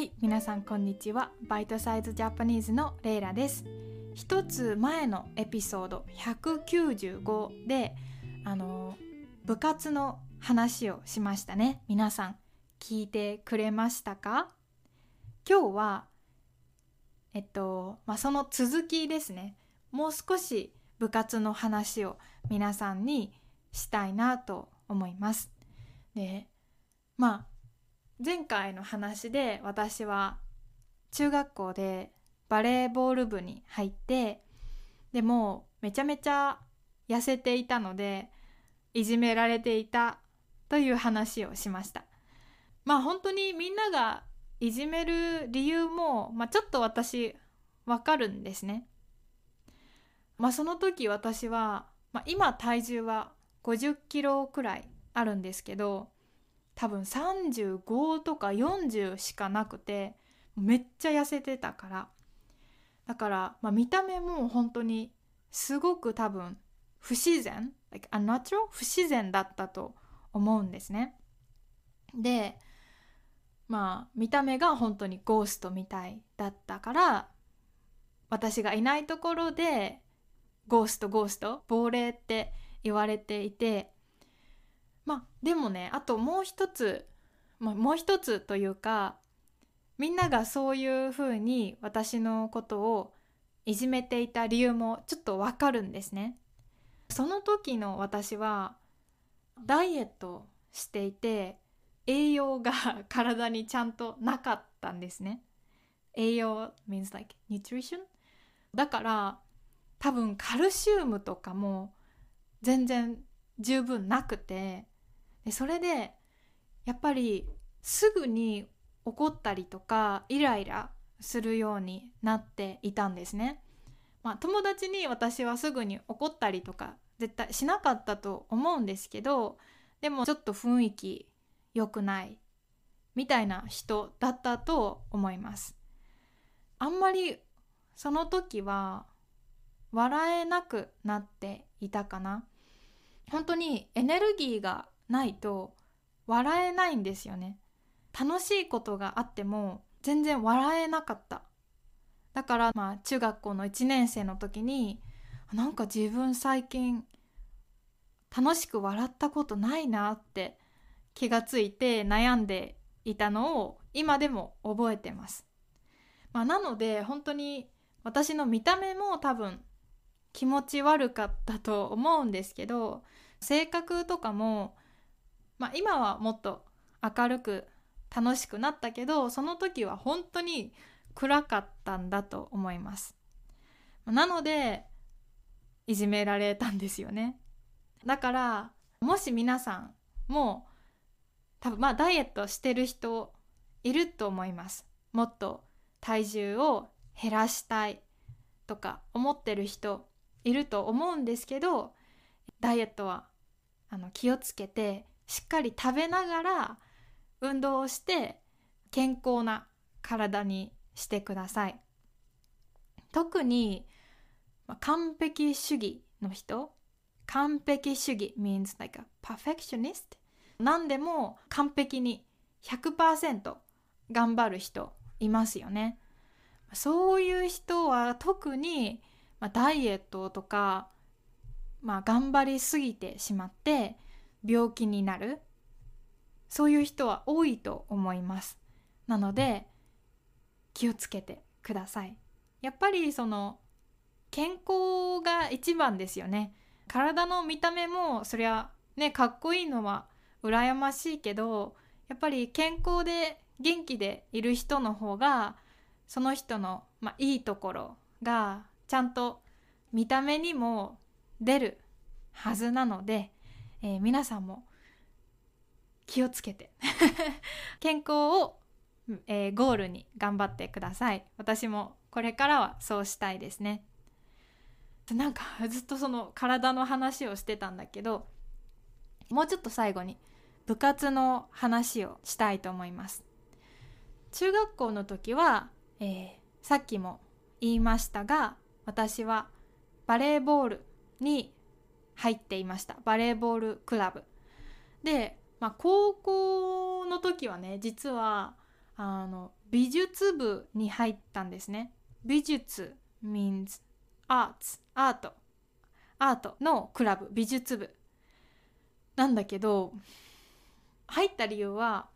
はい皆さんこんにちは。バイトサイズジャパニーズのレイラです。一つ前のエピソード195であの部活の話をしましたね。皆さん聞いてくれましたか？今日はえっと、まあ、その続きですね。もう少し部活の話を皆さんにしたいなと思います。でまあ前回の話で私は中学校でバレーボール部に入ってでもめちゃめちゃ痩せていたのでいじめられていたという話をしました。まあ本当にみんながいじめる理由も、まあ、ちょっと私わかるんですね。まあその時私は、まあ、今体重は50キロくらいあるんですけど多分35とか40しかなくてめっちゃ痩せてたから。だから、まあ、見た目も本当にすごく多分不自然 like unnatural 不自然だったと思うんですね。でまあ見た目が本当にゴーストみたいだったから私がいないところでゴーストゴースト亡霊って言われていてまあでもねあともう一つ、まあ、もう一つというかみんながそういうふうに私のことをいじめていた理由もちょっとわかるんですね。その時の私はダイエットしていて栄養が体にちゃんとなかったんですね。栄養 means like nutrition だから多分カルシウムとかも全然十分なくてでそれでやっぱりすぐに怒ったりとかイライラするようになっていたんですね。まあ、友達に私はすぐに怒ったりとか絶対しなかったと思うんですけどでもちょっと雰囲気良くないみたいな人だったと思います。あんまりその時は笑えなくなっていたかな本当にエネルギーがないと笑えないんですよね。楽しいことがあっても全然笑えなかった。だからまあ中学校の1年生の時になんか自分最近楽しく笑ったことないなって気がついて悩んでいたのを今でも覚えてます、まあ、なので本当に私の見た目も多分気持ち悪かったと思うんですけど性格とかもまあ、今はもっと明るく楽しくなったけどその時は本当に暗かったんだと思います。なのでいじめられたんですよね。だからもし皆さんも多分まあダイエットしてる人いると思います。もっと体重を減らしたいとか思ってる人いると思うんですけどダイエットはあの気をつけてしっかり食べながら運動をして健康な体にしてください。特に、完璧主義の人完璧主義 means like a perfectionist 何でも完璧に100%頑張る人いますよね。そういう人は特に、ま、ダイエットとか、まあ、頑張りすぎてしまって病気になる。そういう人は多いと思います。なので気をつけてください。やっぱりその健康が一番ですよね。体の見た目もそりゃねかっこいいのは羨ましいけどやっぱり健康で元気でいる人の方がその人の、まあ、いいところがちゃんと見た目にも出るはずなのでえー、皆さんも気をつけて。健康を、えー、ゴールに頑張ってください。私もこれからはそうしたいですね。なんかずっとその体の話をしてたんだけどもうちょっと最後に部活の話をしたいと思います。中学校の時は、えー、さっきも言いましたが私はバレーボールに入っていました。バレーボールクラブ。で、まあ、高校の時はね実はあの美術部に入ったんですね。美術 means arts アート。アートのクラブ美術部。なんだけど入った理由は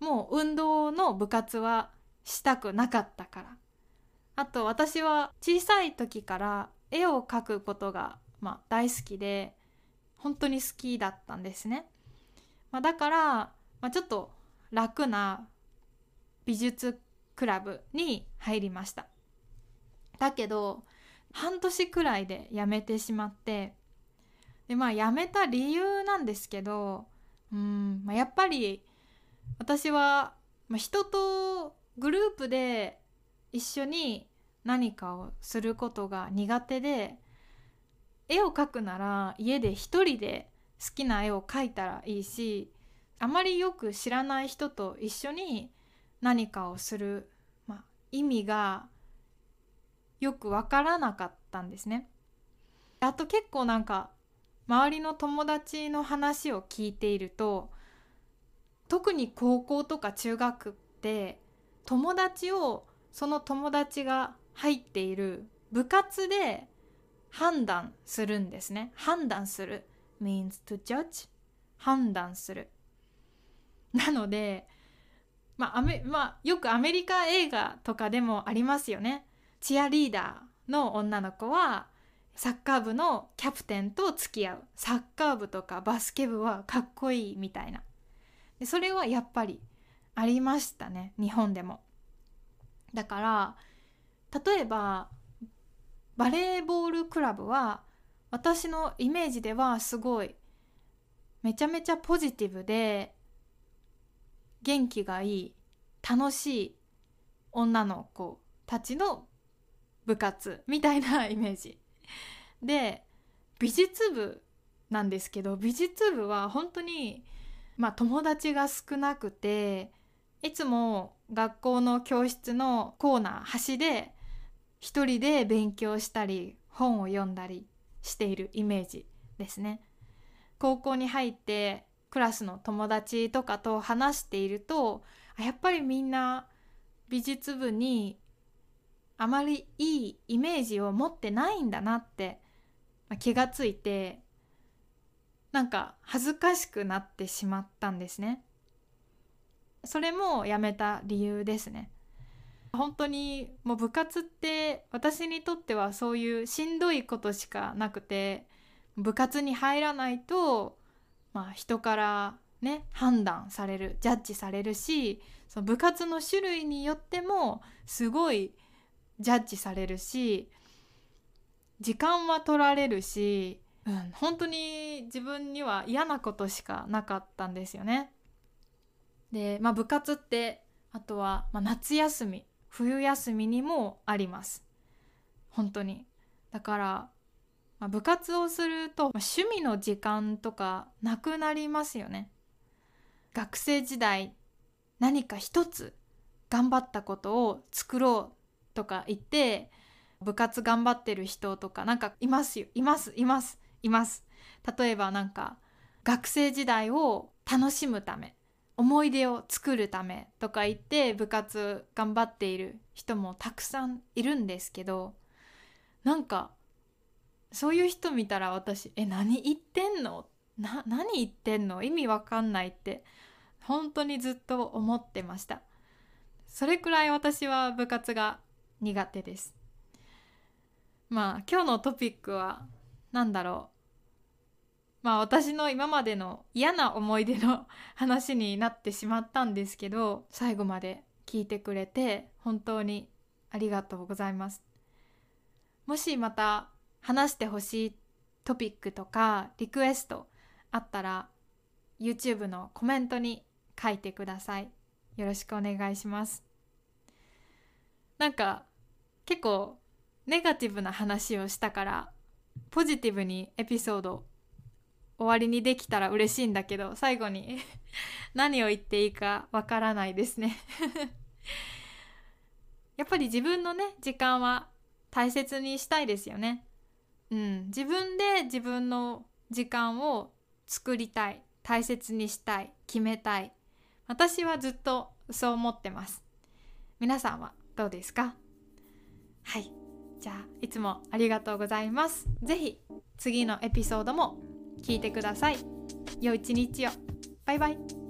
もう運動の部活はしたくなかったから。あと私は小さい時から絵を描くことが、まあ、大好きで本当に好きだったんですね、まあ、だから、まあ、ちょっと楽な美術クラブに入りました。だけど半年くらいで辞めてしまってでまあ辞めた理由なんですけどうん、まあ、やっぱり私は、まあ、人とグループで一緒に何かをすることが苦手で絵を描くなら家で一人で好きな絵を描いたらいいしあまりよく知らない人と一緒に何かをする、まあ、意味がよくわからなかったんですね。あと結構なんか周りの友達の話を聞いていると特に高校とか中学って友達をその友達が入っている部活で判断するんですね。判断する means to judge 判断する。なので、まあ、まあ、よくアメリカ映画とかでもありますよね。チアリーダーの女の子はサッカー部のキャプテンと付き合うサッカー部とかバスケ部はかっこいいみたいなでそれはやっぱりありましたね日本でもだから例えばバレーボールクラブは私のイメージではすごいめちゃめちゃポジティブで元気がいい楽しい女の子たちの部活みたいなイメージ。で美術部なんですけど美術部は本当にまあ友達が少なくていつも学校の教室のコーナー端で一人で勉強したり本を読んだりしているイメージですね。高校に入ってクラスの友達とかと話しているとやっぱりみんな美術部にあまりいいイメージを持ってないんだなって気がついてなんか恥ずかしくなってしまったんですね。それもやめた理由ですね。本当にもう部活って私にとってはそういうしんどいことしかなくて部活に入らないと、まあ、人からね判断されるジャッジされるしその部活の種類によってもすごいジャッジされるし時間は取られるし、うん、本当に自分には嫌なことしかなかったんですよね。で、まあ、部活ってあとは、まあ、夏休み冬休みにもあります。本当に。だから、まあ、部活をすると、まあ、趣味の時間とかなくなりますよね。学生時代何か一つ頑張ったことを作ろうとか言って部活頑張ってる人とかなんかいますよ。います。います。います。例えばなんか学生時代を楽しむため。思い出を作るためとか言って部活頑張っている人もたくさんいるんですけどなんかそういう人見たら私「え何言ってんの？な何言ってんの？意味わかんない」って本当にずっと思ってました。それくらい私は部活が苦手です。まあ今日のトピックは何だろう？まあ私の今までの嫌な思い出の話になってしまったんですけど最後まで聞いてくれて本当にありがとうございます。もしまた話してほしいトピックとかリクエストあったら YouTube のコメントに書いてください。よろしくお願いします。なんか結構ネガティブな話をしたからポジティブにエピソード終わりにできたら嬉しいんだけど最後に 何を言っていいかわからないですね。やっぱり自分のね時間は大切にしたいですよね。うん、自分で自分の時間を作りたい。大切にしたい。決めたい。私はずっとそう思ってます。皆さんはどうですか？はい。じゃあいつもありがとうございます。是非次のエピソードも聞いてください。良い一日を。バイバイ。